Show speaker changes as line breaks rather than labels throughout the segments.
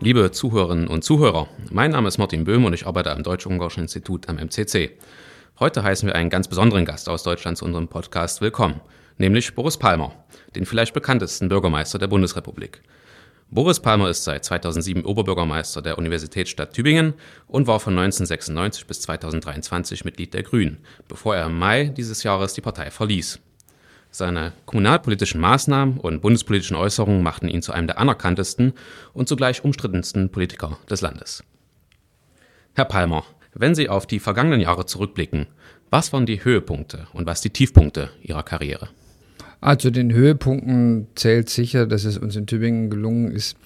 Liebe Zuhörerinnen und Zuhörer, mein Name ist Martin Böhm und ich arbeite am Deutsch-Ungarischen Institut am MCC. Heute heißen wir einen ganz besonderen Gast aus Deutschland zu unserem Podcast willkommen, nämlich Boris Palmer, den vielleicht bekanntesten Bürgermeister der Bundesrepublik. Boris Palmer ist seit 2007 Oberbürgermeister der Universitätsstadt Tübingen und war von 1996 bis 2023 Mitglied der Grünen, bevor er im Mai dieses Jahres die Partei verließ. Seine kommunalpolitischen Maßnahmen und bundespolitischen Äußerungen machten ihn zu einem der anerkanntesten und zugleich umstrittensten Politiker des Landes. Herr Palmer, wenn Sie auf die vergangenen Jahre zurückblicken, was waren die Höhepunkte und was die Tiefpunkte Ihrer Karriere?
Also den Höhepunkten zählt sicher, dass es uns in Tübingen gelungen ist,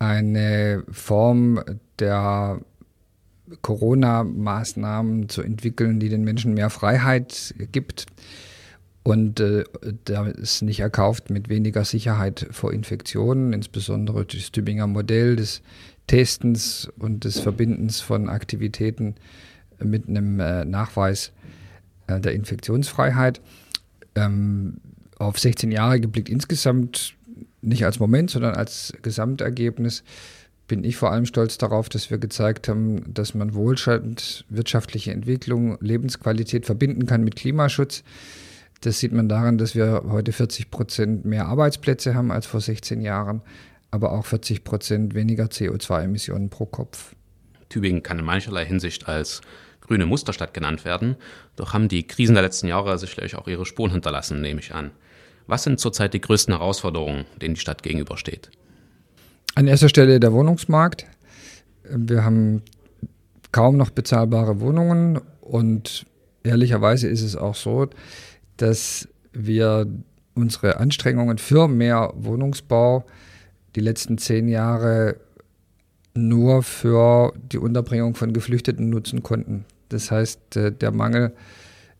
eine Form der Corona-Maßnahmen zu entwickeln, die den Menschen mehr Freiheit gibt und äh, da ist nicht erkauft mit weniger Sicherheit vor Infektionen, insbesondere das Tübinger Modell des Testens und des Verbindens von Aktivitäten mit einem äh, Nachweis äh, der Infektionsfreiheit. Ähm, auf 16 Jahre geblickt insgesamt, nicht als Moment, sondern als Gesamtergebnis, bin ich vor allem stolz darauf, dass wir gezeigt haben, dass man Wohlstand, wirtschaftliche Entwicklung, Lebensqualität verbinden kann mit Klimaschutz. Das sieht man daran, dass wir heute 40 Prozent mehr Arbeitsplätze haben als vor 16 Jahren, aber auch 40 Prozent weniger CO2-Emissionen pro Kopf.
Tübingen kann in mancherlei Hinsicht als grüne Musterstadt genannt werden, doch haben die Krisen der letzten Jahre sicherlich auch ihre Spuren hinterlassen, nehme ich an. Was sind zurzeit die größten Herausforderungen, denen die Stadt gegenübersteht?
An erster Stelle der Wohnungsmarkt. Wir haben kaum noch bezahlbare Wohnungen und ehrlicherweise ist es auch so, dass wir unsere Anstrengungen für mehr Wohnungsbau die letzten zehn Jahre nur für die Unterbringung von Geflüchteten nutzen konnten. Das heißt, äh, der Mangel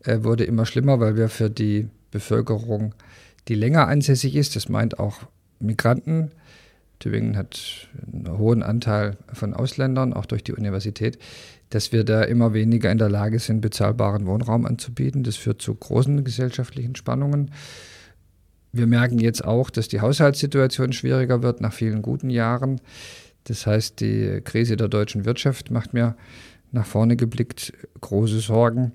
äh, wurde immer schlimmer, weil wir für die Bevölkerung, die länger ansässig ist, das meint auch Migranten, Tübingen hat einen hohen Anteil von Ausländern, auch durch die Universität, dass wir da immer weniger in der Lage sind, bezahlbaren Wohnraum anzubieten. Das führt zu großen gesellschaftlichen Spannungen. Wir merken jetzt auch, dass die Haushaltssituation schwieriger wird nach vielen guten Jahren. Das heißt, die Krise der deutschen Wirtschaft macht mir nach vorne geblickt große Sorgen.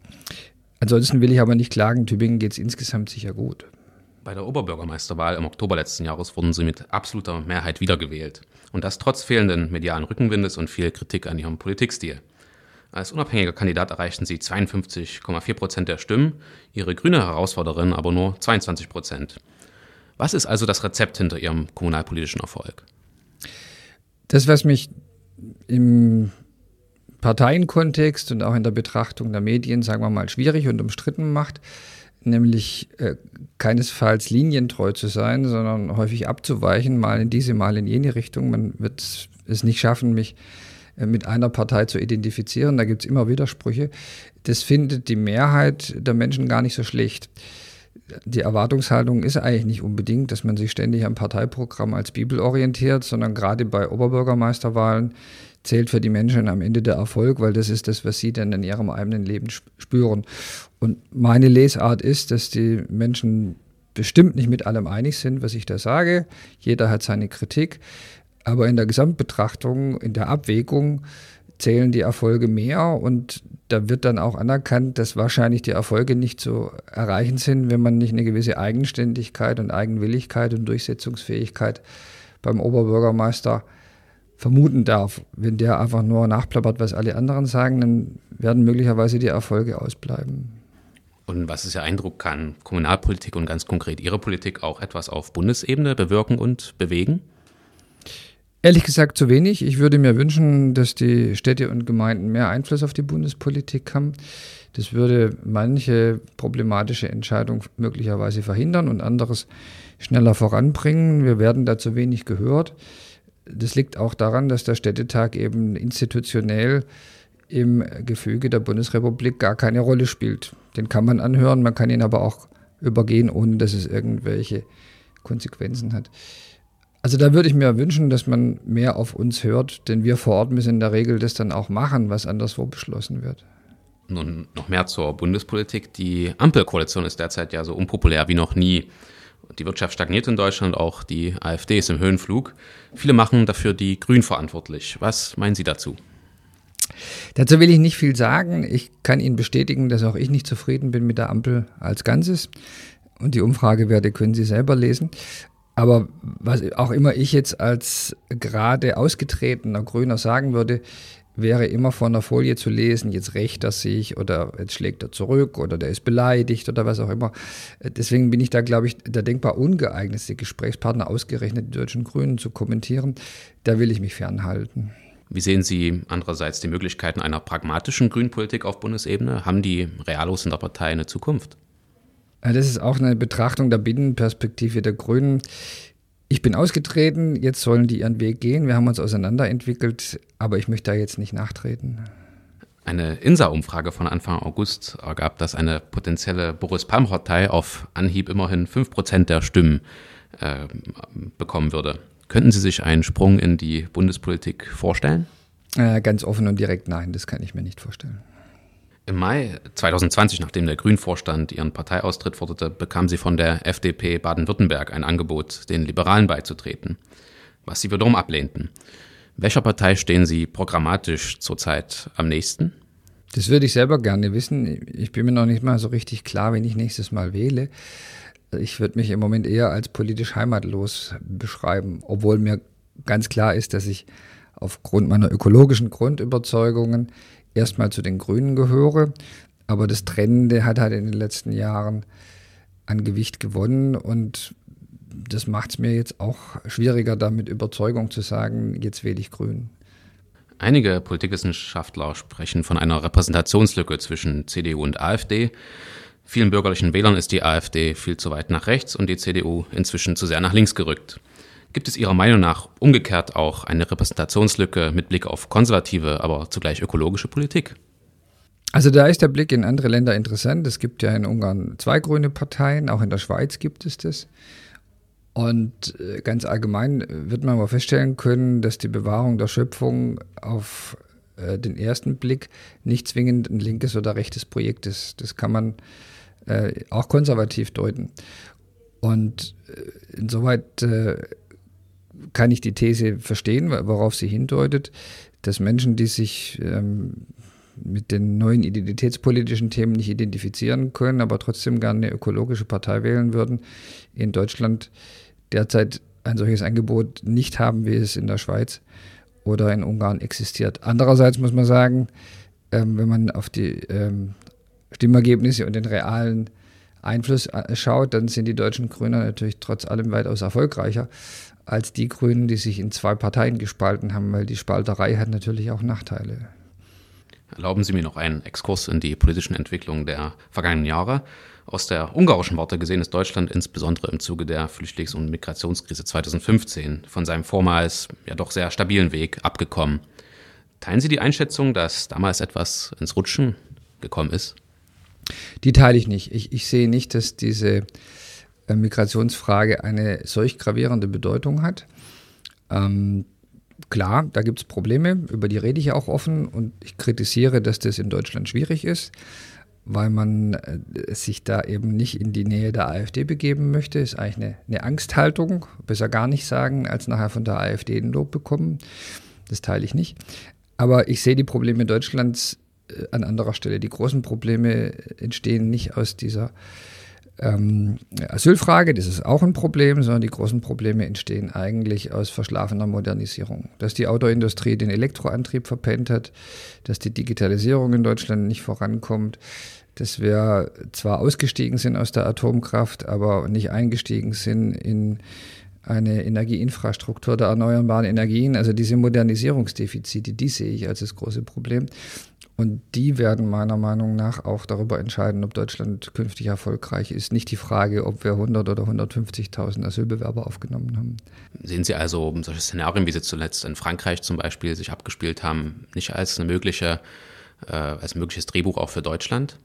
Ansonsten will ich aber nicht klagen, Tübingen geht es insgesamt sicher gut.
Bei der Oberbürgermeisterwahl im Oktober letzten Jahres wurden sie mit absoluter Mehrheit wiedergewählt. Und das trotz fehlenden medialen Rückenwindes und viel Kritik an ihrem Politikstil. Als unabhängiger Kandidat erreichten sie 52,4 Prozent der Stimmen, ihre grüne Herausforderin aber nur 22 Prozent. Was ist also das Rezept hinter ihrem kommunalpolitischen Erfolg?
Das, was mich im Parteienkontext und auch in der Betrachtung der Medien, sagen wir mal, schwierig und umstritten macht, nämlich äh, keinesfalls linientreu zu sein, sondern häufig abzuweichen, mal in diese, mal in jene Richtung. Man wird es nicht schaffen, mich äh, mit einer Partei zu identifizieren. Da gibt es immer Widersprüche. Das findet die Mehrheit der Menschen gar nicht so schlecht. Die Erwartungshaltung ist eigentlich nicht unbedingt, dass man sich ständig am Parteiprogramm als Bibel orientiert, sondern gerade bei Oberbürgermeisterwahlen zählt für die Menschen am Ende der Erfolg, weil das ist das, was sie dann in ihrem eigenen Leben spüren. Und meine Lesart ist, dass die Menschen bestimmt nicht mit allem einig sind, was ich da sage. Jeder hat seine Kritik. Aber in der Gesamtbetrachtung, in der Abwägung zählen die Erfolge mehr und da wird dann auch anerkannt, dass wahrscheinlich die Erfolge nicht zu erreichen sind, wenn man nicht eine gewisse Eigenständigkeit und Eigenwilligkeit und Durchsetzungsfähigkeit beim Oberbürgermeister vermuten darf. Wenn der einfach nur nachplappert, was alle anderen sagen, dann werden möglicherweise die Erfolge ausbleiben.
Und was ist Ihr Eindruck, kann Kommunalpolitik und ganz konkret Ihre Politik auch etwas auf Bundesebene bewirken und bewegen?
Ehrlich gesagt zu wenig. Ich würde mir wünschen, dass die Städte und Gemeinden mehr Einfluss auf die Bundespolitik haben. Das würde manche problematische Entscheidung möglicherweise verhindern und anderes schneller voranbringen. Wir werden da zu wenig gehört. Das liegt auch daran, dass der Städtetag eben institutionell im Gefüge der Bundesrepublik gar keine Rolle spielt. Den kann man anhören, man kann ihn aber auch übergehen, ohne dass es irgendwelche Konsequenzen hat. Also da würde ich mir wünschen, dass man mehr auf uns hört, denn wir vor Ort müssen in der Regel das dann auch machen, was anderswo beschlossen wird.
Nun noch mehr zur Bundespolitik. Die Ampelkoalition ist derzeit ja so unpopulär wie noch nie. Die Wirtschaft stagniert in Deutschland, auch die AfD ist im Höhenflug. Viele machen dafür die Grünen verantwortlich. Was meinen Sie dazu?
Dazu will ich nicht viel sagen. Ich kann Ihnen bestätigen, dass auch ich nicht zufrieden bin mit der Ampel als Ganzes. Und die Umfragewerte können Sie selber lesen. Aber was auch immer ich jetzt als gerade ausgetretener Grüner sagen würde, wäre immer von der Folie zu lesen, jetzt rächt er sich oder jetzt schlägt er zurück oder der ist beleidigt oder was auch immer. Deswegen bin ich da, glaube ich, der denkbar ungeeignetste Gesprächspartner ausgerechnet die deutschen Grünen zu kommentieren. Da will ich mich fernhalten.
Wie sehen Sie andererseits die Möglichkeiten einer pragmatischen Grünpolitik auf Bundesebene? Haben die Realos in der Partei eine Zukunft?
Das ist auch eine Betrachtung der Binnenperspektive der Grünen. Ich bin ausgetreten, jetzt sollen die ihren Weg gehen. Wir haben uns auseinanderentwickelt, aber ich möchte da jetzt nicht nachtreten.
Eine INSA-Umfrage von Anfang August ergab, dass eine potenzielle Boris-Palmer-Partei auf Anhieb immerhin 5% der Stimmen äh, bekommen würde. Könnten Sie sich einen Sprung in die Bundespolitik vorstellen?
Äh, ganz offen und direkt nein, das kann ich mir nicht vorstellen.
Im Mai 2020, nachdem der Grünvorstand ihren Parteiaustritt forderte, bekam sie von der FDP Baden-Württemberg ein Angebot, den Liberalen beizutreten, was sie wiederum ablehnten. Welcher Partei stehen Sie programmatisch zurzeit am nächsten?
Das würde ich selber gerne wissen. Ich bin mir noch nicht mal so richtig klar, wenn ich nächstes Mal wähle. Ich würde mich im Moment eher als politisch heimatlos beschreiben, obwohl mir ganz klar ist, dass ich aufgrund meiner ökologischen Grundüberzeugungen erstmal zu den Grünen gehöre. Aber das Trennende hat halt in den letzten Jahren an Gewicht gewonnen und das macht es mir jetzt auch schwieriger, da mit Überzeugung zu sagen, jetzt wähle ich Grün.
Einige Politikwissenschaftler sprechen von einer Repräsentationslücke zwischen CDU und AfD. Vielen bürgerlichen Wählern ist die AfD viel zu weit nach rechts und die CDU inzwischen zu sehr nach links gerückt. Gibt es Ihrer Meinung nach umgekehrt auch eine Repräsentationslücke mit Blick auf konservative, aber zugleich ökologische Politik?
Also da ist der Blick in andere Länder interessant. Es gibt ja in Ungarn zwei grüne Parteien, auch in der Schweiz gibt es das. Und äh, ganz allgemein wird man aber feststellen können, dass die Bewahrung der Schöpfung auf äh, den ersten Blick nicht zwingend ein linkes oder rechtes Projekt ist. Das kann man äh, auch konservativ deuten. Und äh, insoweit äh, kann ich die These verstehen, worauf sie hindeutet, dass Menschen, die sich ähm, mit den neuen identitätspolitischen Themen nicht identifizieren können, aber trotzdem gerne eine ökologische Partei wählen würden, in Deutschland derzeit ein solches Angebot nicht haben, wie es in der Schweiz oder in Ungarn existiert. Andererseits muss man sagen, ähm, wenn man auf die ähm, Stimmergebnisse und den realen Einfluss äh, schaut, dann sind die deutschen Grünen natürlich trotz allem weitaus erfolgreicher als die Grünen, die sich in zwei Parteien gespalten haben, weil die Spalterei hat natürlich auch Nachteile.
Erlauben Sie mir noch einen Exkurs in die politischen Entwicklungen der vergangenen Jahre. Aus der ungarischen Warte gesehen ist Deutschland insbesondere im Zuge der Flüchtlings- und Migrationskrise 2015 von seinem vormals ja doch sehr stabilen Weg abgekommen. Teilen Sie die Einschätzung, dass damals etwas ins Rutschen gekommen ist?
Die teile ich nicht. Ich, ich sehe nicht, dass diese äh, Migrationsfrage eine solch gravierende Bedeutung hat. Ähm, klar, da gibt es Probleme, über die rede ich auch offen und ich kritisiere, dass das in Deutschland schwierig ist, weil man äh, sich da eben nicht in die Nähe der AfD begeben möchte. Ist eigentlich eine, eine Angsthaltung, besser gar nicht sagen, als nachher von der AfD ein Lob bekommen. Das teile ich nicht. Aber ich sehe die Probleme Deutschlands an anderer Stelle. Die großen Probleme entstehen nicht aus dieser ähm, Asylfrage, das ist auch ein Problem, sondern die großen Probleme entstehen eigentlich aus verschlafener Modernisierung. Dass die Autoindustrie den Elektroantrieb verpennt hat, dass die Digitalisierung in Deutschland nicht vorankommt, dass wir zwar ausgestiegen sind aus der Atomkraft, aber nicht eingestiegen sind in eine Energieinfrastruktur der erneuerbaren Energien. Also diese Modernisierungsdefizite, die sehe ich als das große Problem. Und die werden meiner Meinung nach auch darüber entscheiden, ob Deutschland künftig erfolgreich ist. Nicht die Frage, ob wir 100 oder 150.000 Asylbewerber aufgenommen haben.
Sehen Sie also solche Szenarien, wie sie zuletzt in Frankreich zum Beispiel sich abgespielt haben, nicht als eine mögliche äh, als mögliches Drehbuch auch für Deutschland?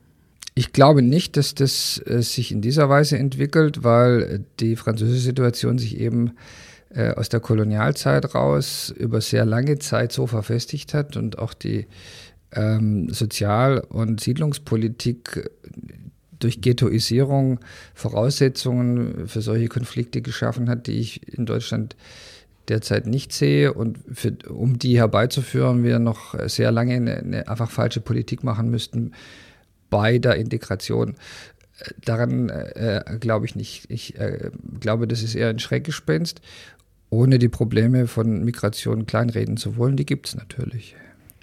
Ich glaube nicht, dass das äh, sich in dieser Weise entwickelt, weil die französische Situation sich eben äh, aus der Kolonialzeit raus über sehr lange Zeit so verfestigt hat und auch die ähm, Sozial- und Siedlungspolitik durch Ghettoisierung Voraussetzungen für solche Konflikte geschaffen hat, die ich in Deutschland derzeit nicht sehe. Und für, um die herbeizuführen, wir noch sehr lange eine, eine einfach falsche Politik machen müssten bei der Integration. Daran äh, glaube ich nicht. Ich äh, glaube, das ist eher ein Schreckgespenst, ohne die Probleme von Migration kleinreden zu wollen. Die gibt es natürlich.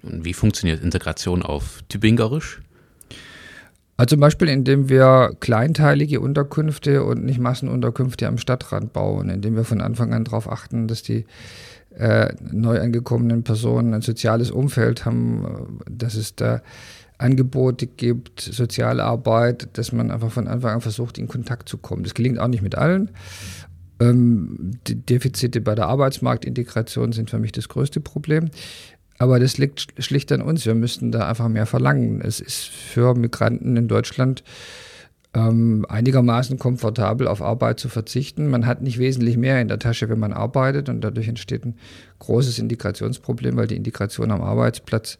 Wie funktioniert Integration auf Tübingerisch?
Also zum Beispiel, indem wir kleinteilige Unterkünfte und nicht Massenunterkünfte am Stadtrand bauen, indem wir von Anfang an darauf achten, dass die äh, neu angekommenen Personen ein soziales Umfeld haben, dass es da Angebote gibt, Sozialarbeit, dass man einfach von Anfang an versucht, in Kontakt zu kommen. Das gelingt auch nicht mit allen. Ähm, die Defizite bei der Arbeitsmarktintegration sind für mich das größte Problem. Aber das liegt schlicht an uns. Wir müssten da einfach mehr verlangen. Es ist für Migranten in Deutschland ähm, einigermaßen komfortabel auf Arbeit zu verzichten. Man hat nicht wesentlich mehr in der Tasche, wenn man arbeitet und dadurch entsteht ein großes Integrationsproblem, weil die Integration am Arbeitsplatz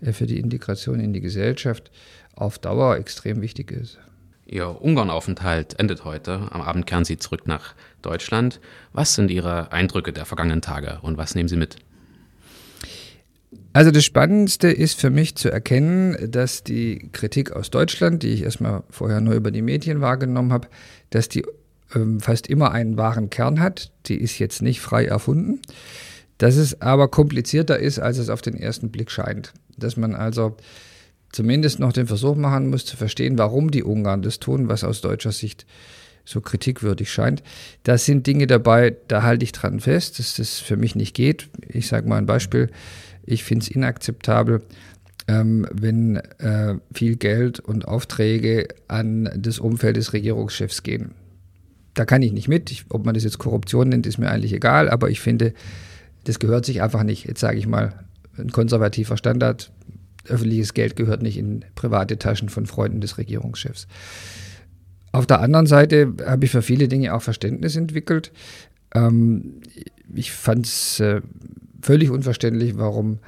äh, für die Integration in die Gesellschaft auf Dauer extrem wichtig ist.
Ihr Ungarnaufenthalt endet heute. Am Abend kehren Sie zurück nach Deutschland. Was sind Ihre Eindrücke der vergangenen Tage und was nehmen Sie mit?
Also das Spannendste ist für mich zu erkennen, dass die Kritik aus Deutschland, die ich erstmal vorher nur über die Medien wahrgenommen habe, dass die ähm, fast immer einen wahren Kern hat. Die ist jetzt nicht frei erfunden. Dass es aber komplizierter ist, als es auf den ersten Blick scheint. Dass man also zumindest noch den Versuch machen muss zu verstehen, warum die Ungarn das tun, was aus deutscher Sicht so kritikwürdig scheint. Da sind Dinge dabei, da halte ich dran fest, dass das für mich nicht geht. Ich sage mal ein Beispiel. Ich finde es inakzeptabel, ähm, wenn äh, viel Geld und Aufträge an das Umfeld des Regierungschefs gehen. Da kann ich nicht mit. Ich, ob man das jetzt Korruption nennt, ist mir eigentlich egal, aber ich finde, das gehört sich einfach nicht. Jetzt sage ich mal, ein konservativer Standard. Öffentliches Geld gehört nicht in private Taschen von Freunden des Regierungschefs. Auf der anderen Seite habe ich für viele Dinge auch Verständnis entwickelt. Ähm, ich fand es äh, völlig unverständlich, warum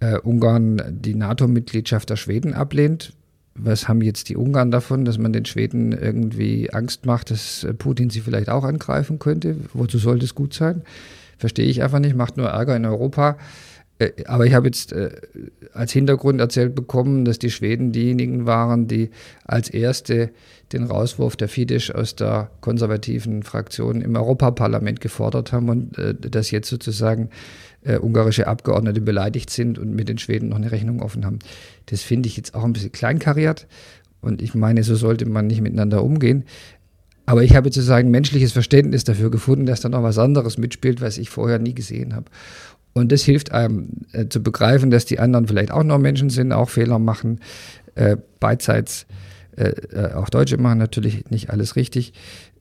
äh, Ungarn die NATO-Mitgliedschaft der Schweden ablehnt. Was haben jetzt die Ungarn davon, dass man den Schweden irgendwie Angst macht, dass äh, Putin sie vielleicht auch angreifen könnte? Wozu sollte es gut sein? Verstehe ich einfach nicht, macht nur Ärger in Europa. Äh, aber ich habe jetzt äh, als Hintergrund erzählt bekommen, dass die Schweden diejenigen waren, die als erste den Rauswurf der Fidesz aus der konservativen Fraktion im Europaparlament gefordert haben und dass jetzt sozusagen äh, ungarische Abgeordnete beleidigt sind und mit den Schweden noch eine Rechnung offen haben. Das finde ich jetzt auch ein bisschen kleinkariert und ich meine, so sollte man nicht miteinander umgehen. Aber ich habe sozusagen menschliches Verständnis dafür gefunden, dass da noch was anderes mitspielt, was ich vorher nie gesehen habe. Und das hilft einem äh, zu begreifen, dass die anderen vielleicht auch noch Menschen sind, auch Fehler machen, äh, beidseits äh, äh auch Deutsche machen natürlich nicht alles richtig.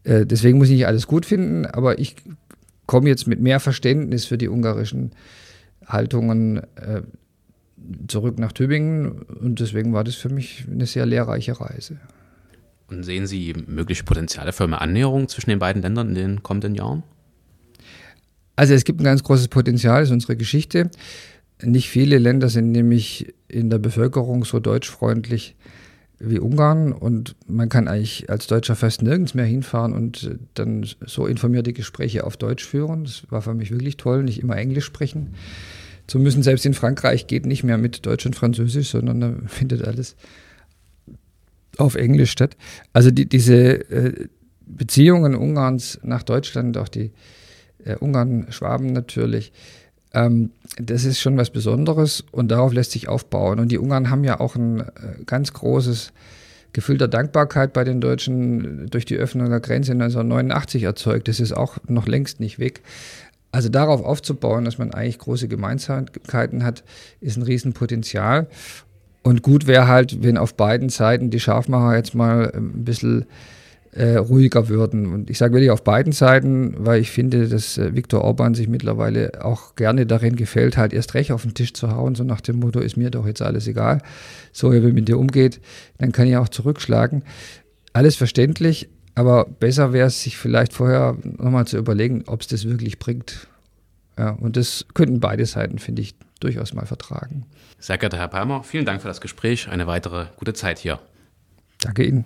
Äh, deswegen muss ich nicht alles gut finden, aber ich komme jetzt mit mehr Verständnis für die ungarischen Haltungen äh, zurück nach Tübingen und deswegen war das für mich eine sehr lehrreiche Reise.
Und sehen Sie mögliche Potenziale für eine Annäherung zwischen den beiden Ländern in den kommenden Jahren?
Also es gibt ein ganz großes Potenzial, das ist unsere Geschichte. Nicht viele Länder sind nämlich in der Bevölkerung so deutschfreundlich wie Ungarn und man kann eigentlich als Deutscher fast nirgends mehr hinfahren und dann so informierte Gespräche auf Deutsch führen. Das war für mich wirklich toll, nicht immer Englisch sprechen zu müssen. Selbst in Frankreich geht nicht mehr mit Deutsch und Französisch, sondern da findet alles auf Englisch statt. Also die, diese äh, Beziehungen Ungarns nach Deutschland, auch die äh, Ungarn, Schwaben natürlich, ähm, das ist schon was Besonderes und darauf lässt sich aufbauen. Und die Ungarn haben ja auch ein äh, ganz großes Gefühl der Dankbarkeit bei den Deutschen durch die Öffnung der Grenze 1989 erzeugt. Das ist auch noch längst nicht weg. Also darauf aufzubauen, dass man eigentlich große Gemeinsamkeiten hat, ist ein Riesenpotenzial. Und gut wäre halt, wenn auf beiden Seiten die Scharfmacher jetzt mal ein bisschen äh, ruhiger würden. Und ich sage wirklich auf beiden Seiten, weil ich finde, dass äh, Viktor Orban sich mittlerweile auch gerne darin gefällt, halt erst recht auf den Tisch zu hauen, so nach dem Motto, ist mir doch jetzt alles egal. So, wie mit dir umgeht, dann kann ich auch zurückschlagen. Alles verständlich, aber besser wäre es, sich vielleicht vorher nochmal zu überlegen, ob es das wirklich bringt. Ja, und das könnten beide Seiten, finde ich, durchaus mal vertragen.
Sehr geehrter Herr Palmer, vielen Dank für das Gespräch. Eine weitere gute Zeit hier.
Danke Ihnen.